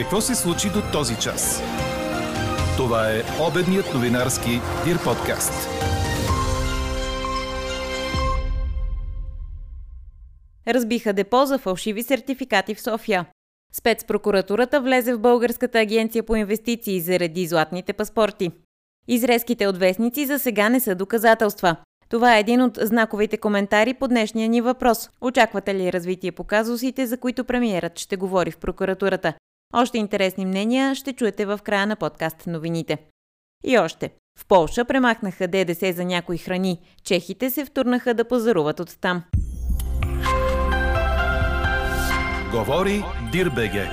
Какво се случи до този час? Това е обедният новинарски Дир подкаст. Разбиха депо за фалшиви сертификати в София. Спецпрокуратурата влезе в Българската агенция по инвестиции заради златните паспорти. Изрезките от вестници за сега не са доказателства. Това е един от знаковите коментари по днешния ни въпрос. Очаквате ли развитие по казусите, за които премиерът ще говори в прокуратурата? Още интересни мнения ще чуете в края на подкаст новините. И още. В Полша премахнаха ДДС за някои храни. Чехите се втурнаха да пазаруват от там. Говори Дирбеге.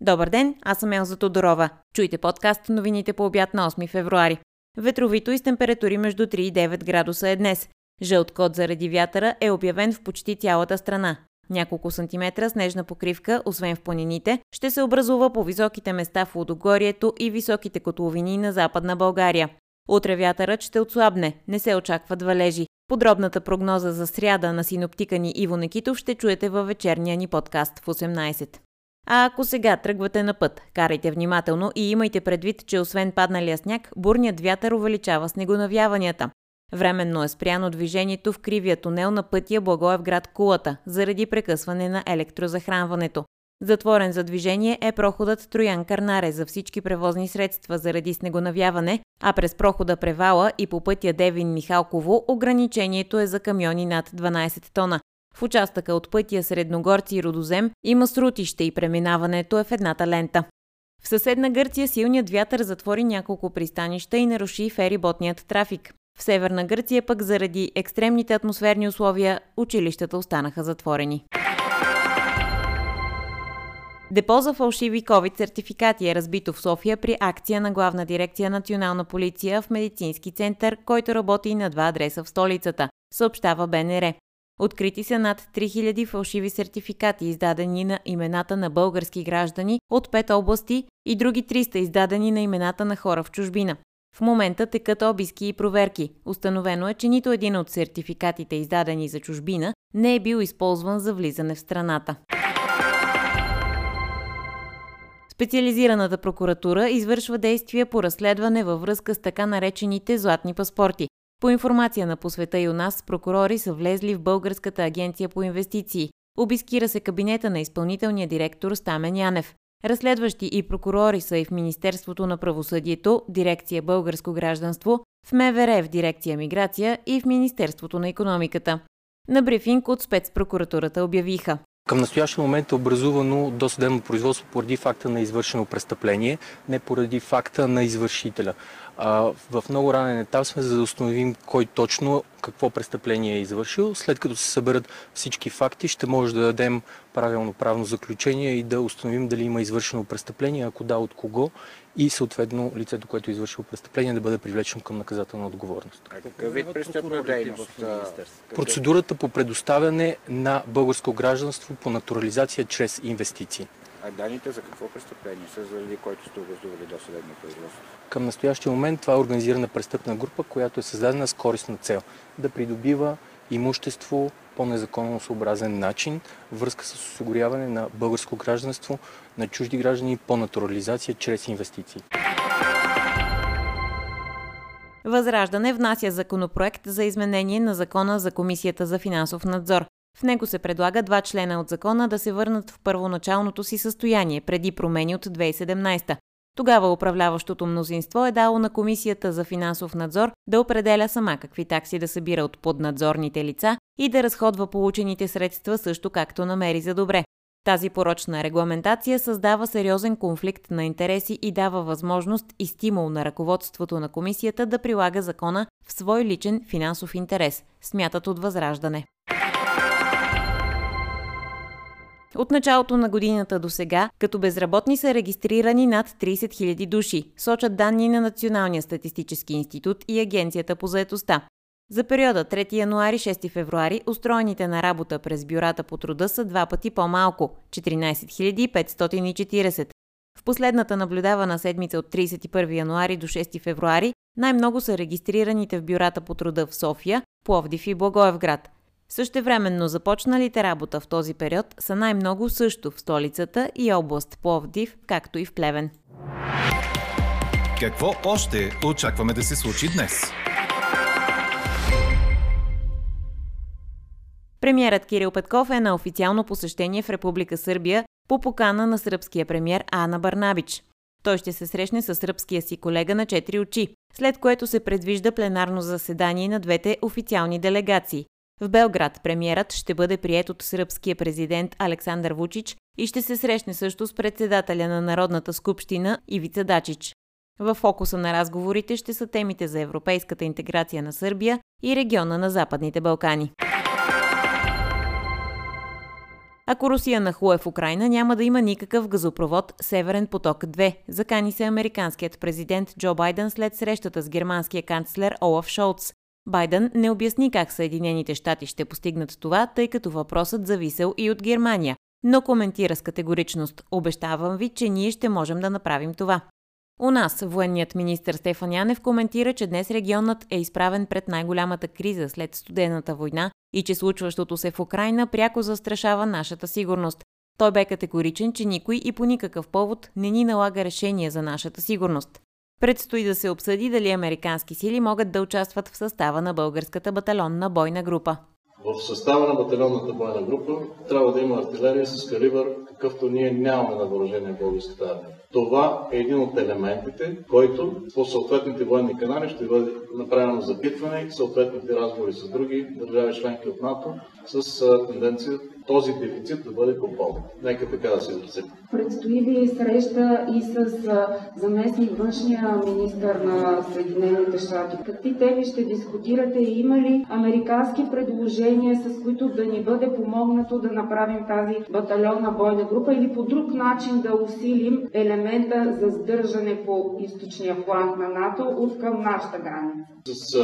Добър ден, аз съм Елза Тодорова. Чуйте подкаст новините по обяд на 8 февруари. Ветровито и с температури между 3 и 9 градуса е днес. Жълт код заради вятъра е обявен в почти цялата страна. Няколко сантиметра снежна покривка, освен в планините, ще се образува по високите места в Лудогорието и високите котловини на Западна България. Утре вятърът ще отслабне, не се очакват валежи. Подробната прогноза за сряда на синоптика ни Иво Некитов ще чуете във вечерния ни подкаст в 18. А ако сега тръгвате на път, карайте внимателно и имайте предвид, че освен падналия сняг, бурният вятър увеличава снегонавяванията. Временно е спряно движението в кривия тунел на пътя Благоевград Кулата заради прекъсване на електрозахранването. Затворен за движение е проходът Троян Карнаре за всички превозни средства заради снегонавяване, а през прохода Превала и по пътя Девин Михалково ограничението е за камиони над 12 тона. В участъка от пътя Средногорци и Родозем има срутище и преминаването е в едната лента. В съседна Гърция силният вятър затвори няколко пристанища и наруши фериботният трафик. В Северна Гърция пък заради екстремните атмосферни условия училищата останаха затворени. Депо за фалшиви COVID сертификати е разбито в София при акция на Главна дирекция Национална полиция в медицински център, който работи на два адреса в столицата, съобщава БНР. Открити са над 3000 фалшиви сертификати, издадени на имената на български граждани от пет области и други 300 издадени на имената на хора в чужбина. В момента текат обиски и проверки. Установено е, че нито един от сертификатите, издадени за чужбина, не е бил използван за влизане в страната. Специализираната прокуратура извършва действия по разследване във връзка с така наречените златни паспорти. По информация на посвета и у нас, прокурори са влезли в Българската агенция по инвестиции. Обискира се кабинета на изпълнителния директор Стамен Янев. Разследващи и прокурори са и в Министерството на правосъдието, дирекция Българско гражданство, в МВР в дирекция Миграция и в Министерството на економиката. На брифинг от спецпрокуратурата обявиха. Към настоящия момент е образувано досъдебно производство поради факта на извършено престъпление, не поради факта на извършителя. В много ранен етап сме за да установим кой точно какво престъпление е извършил. След като се съберат всички факти, ще може да дадем правилно правно заключение и да установим дали има извършено престъпление, ако да, от кого и съответно лицето, което е извършило престъпление, да бъде привлечено към наказателна отговорност. Какъв вид престъпна дейност? Процедурата по предоставяне на българско гражданство по натурализация чрез инвестиции. А данните за какво престъпление са, заради който сте образували досъдебно производство? Към настоящия момент това е организирана престъпна група, която е създадена с корисна цел да придобива имущество по незаконно съобразен начин, връзка с осигуряване на българско гражданство на чужди граждани по натурализация чрез инвестиции. Възраждане внася законопроект за изменение на закона за Комисията за финансов надзор. В него се предлага два члена от закона да се върнат в първоначалното си състояние преди промени от 2017. Тогава управляващото мнозинство е дало на Комисията за финансов надзор да определя сама какви такси да събира от поднадзорните лица и да разходва получените средства също както намери за добре. Тази порочна регламентация създава сериозен конфликт на интереси и дава възможност и стимул на ръководството на комисията да прилага закона в свой личен финансов интерес, смятат от Възраждане. От началото на годината до сега, като безработни са регистрирани над 30 000 души, сочат данни на Националния статистически институт и Агенцията по заетостта. За периода 3 януари-6 февруари устроените на работа през бюрата по труда са два пъти по-малко – 14 540. В последната наблюдавана седмица от 31 януари до 6 февруари най-много са регистрираните в бюрата по труда в София, Пловдив и Благоевград – Същевременно започналите работа в този период са най-много също в столицата и област Пловдив, както и в Плевен. Какво още очакваме да се случи днес? Премьерът Кирил Петков е на официално посещение в Република Сърбия по покана на сръбския премьер Ана Барнабич. Той ще се срещне с сръбския си колега на четири очи, след което се предвижда пленарно заседание на двете официални делегации. В Белград премиерът ще бъде прият от сръбския президент Александър Вучич и ще се срещне също с председателя на Народната скупщина Ивица Дачич. В фокуса на разговорите ще са темите за европейската интеграция на Сърбия и региона на Западните Балкани. Ако Русия нахлуе в Украина, няма да има никакъв газопровод Северен поток 2, закани се американският президент Джо Байден след срещата с германския канцлер Олаф Шолц. Байден не обясни как Съединените щати ще постигнат това, тъй като въпросът зависел и от Германия, но коментира с категоричност. Обещавам ви, че ние ще можем да направим това. У нас военният министр Стефан Янев коментира, че днес регионът е изправен пред най-голямата криза след студената война и че случващото се в Украина пряко застрашава нашата сигурност. Той бе категоричен, че никой и по никакъв повод не ни налага решение за нашата сигурност. Предстои да се обсъди дали американски сили могат да участват в състава на българската батальонна бойна група. В състава на батальонната бойна група трябва да има артилерия с калибър, какъвто ние нямаме на въоръжение в българската армия. Това е един от елементите, който по съответните военни канали ще бъде направено запитване съответните разговори с други държави членки от НАТО с тенденция този дефицит да бъде попълнен. Нека така да се изразим. Предстои ви среща и с заместник външния министр на Съединените щати. Какви теми ще дискутирате и има ли американски предложения, с които да ни бъде помогнато да направим тази батальонна бойна група или по друг начин да усилим елемента за сдържане по източния фланг на НАТО от към нашата граница? С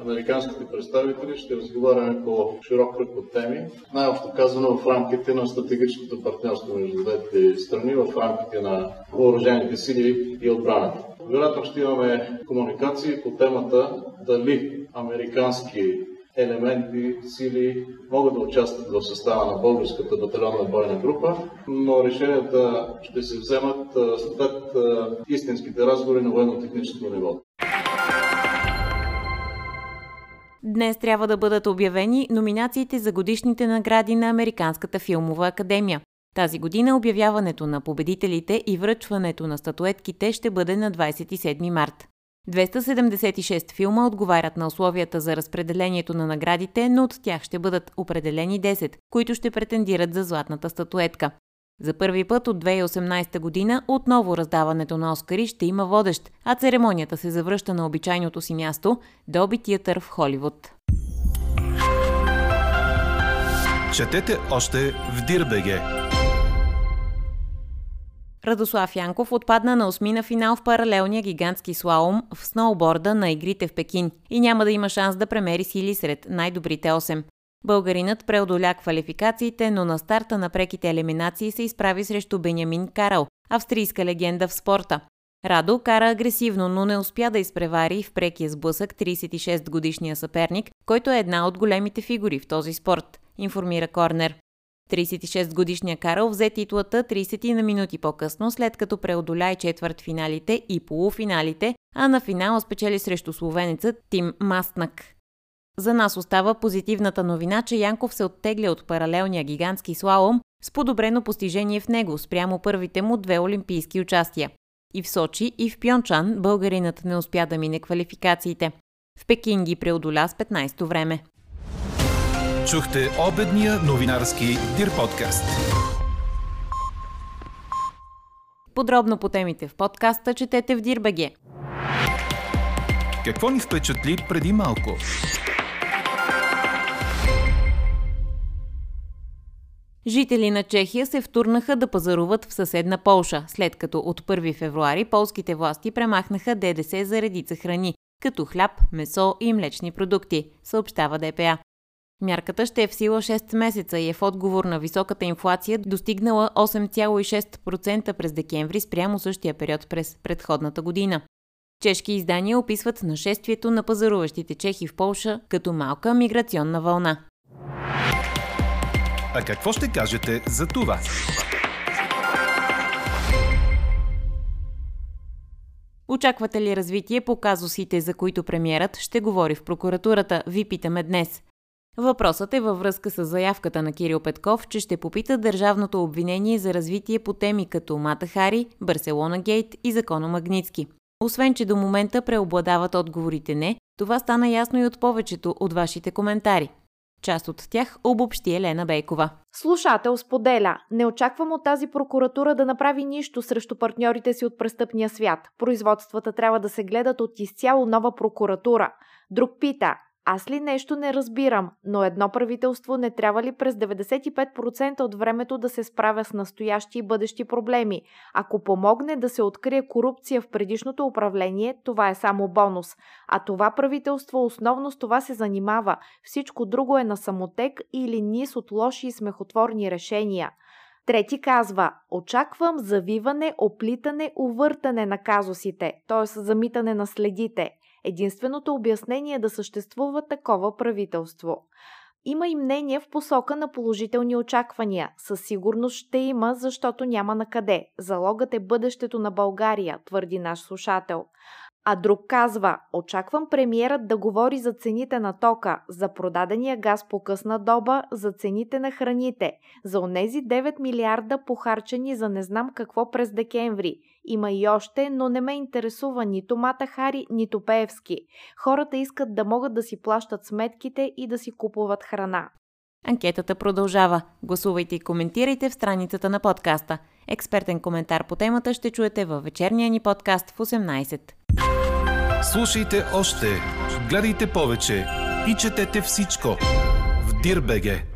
американските представители ще разговаряме по широк кръг от теми. Най-общо казано в рамките на стратегическото партньорство между двете страни, в рамките на въоръжените сили и отбраната. Вероятно ще имаме комуникации по темата дали американски елементи, сили могат да участват в състава на българската батальонна бойна група, но решенията ще се вземат след истинските разговори на военно-техническо ниво. Днес трябва да бъдат обявени номинациите за годишните награди на Американската филмова академия. Тази година обявяването на победителите и връчването на статуетките ще бъде на 27 март. 276 филма отговарят на условията за разпределението на наградите, но от тях ще бъдат определени 10, които ще претендират за златната статуетка. За първи път от 2018 година отново раздаването на Оскари ще има водещ, а церемонията се завръща на обичайното си място – Доби Театър в Холивуд. Четете още в Дирбеге. Радослав Янков отпадна на осмина финал в паралелния гигантски слаум в сноуборда на игрите в Пекин и няма да има шанс да премери сили сред най-добрите 8. Българинът преодоля квалификациите, но на старта на преките елиминации се изправи срещу Бенямин Карал, австрийска легенда в спорта. Радо кара агресивно, но не успя да изпревари в прекия сблъсък 36-годишния съперник, който е една от големите фигури в този спорт, информира Корнер. 36-годишния Карл взе титлата 30 на минути по-късно, след като преодоля и четвърт финалите и полуфиналите, а на финала спечели срещу словенеца Тим Мастнак. За нас остава позитивната новина, че Янков се оттегля от паралелния гигантски слалом с подобрено постижение в него спрямо първите му две олимпийски участия. И в Сочи, и в Пьончан българинът не успя да мине квалификациите. В Пекин ги преодоля с 15-то време. Чухте обедния новинарски Дир подкаст. Подробно по темите в подкаста четете в Дирбеге. Какво ни впечатли преди малко? Жители на Чехия се втурнаха да пазаруват в съседна Полша, след като от 1 февруари полските власти премахнаха ДДС за редица храни, като хляб, месо и млечни продукти, съобщава ДПА. Мярката ще е в сила 6 месеца и е в отговор на високата инфлация, достигнала 8,6% през декември спрямо същия период през предходната година. Чешки издания описват нашествието на пазаруващите чехи в Полша като малка миграционна вълна. А какво ще кажете за това? Очаквате ли развитие по казусите, за които премиерът ще говори в прокуратурата? Ви питаме днес. Въпросът е във връзка с заявката на Кирил Петков, че ще попита държавното обвинение за развитие по теми като Мата Хари, Барселона Гейт и закона Магницки. Освен, че до момента преобладават отговорите не, това стана ясно и от повечето от вашите коментари. Част от тях обобщи Елена Бейкова. Слушател споделя. Не очаквам от тази прокуратура да направи нищо срещу партньорите си от престъпния свят. Производствата трябва да се гледат от изцяло нова прокуратура. Друг пита. Аз ли нещо не разбирам, но едно правителство не трябва ли през 95% от времето да се справя с настоящи и бъдещи проблеми? Ако помогне да се открие корупция в предишното управление, това е само бонус. А това правителство основно с това се занимава. Всичко друго е на самотек или низ от лоши и смехотворни решения. Трети казва, очаквам завиване, оплитане, увъртане на казусите, т.е. замитане на следите. Единственото обяснение е да съществува такова правителство. Има и мнение в посока на положителни очаквания. Със сигурност ще има, защото няма на къде. Залогът е бъдещето на България, твърди наш слушател. А друг казва, очаквам премиерът да говори за цените на тока, за продадения газ по късна доба, за цените на храните, за онези 9 милиарда похарчени за не знам какво през декември. Има и още, но не ме интересува нито Мата Хари, нито Пеевски. Хората искат да могат да си плащат сметките и да си купуват храна. Анкетата продължава. Гласувайте и коментирайте в страницата на подкаста. Експертен коментар по темата ще чуете във вечерния ни подкаст в 18. Слушайте още, гледайте повече и четете всичко в Дирбеге.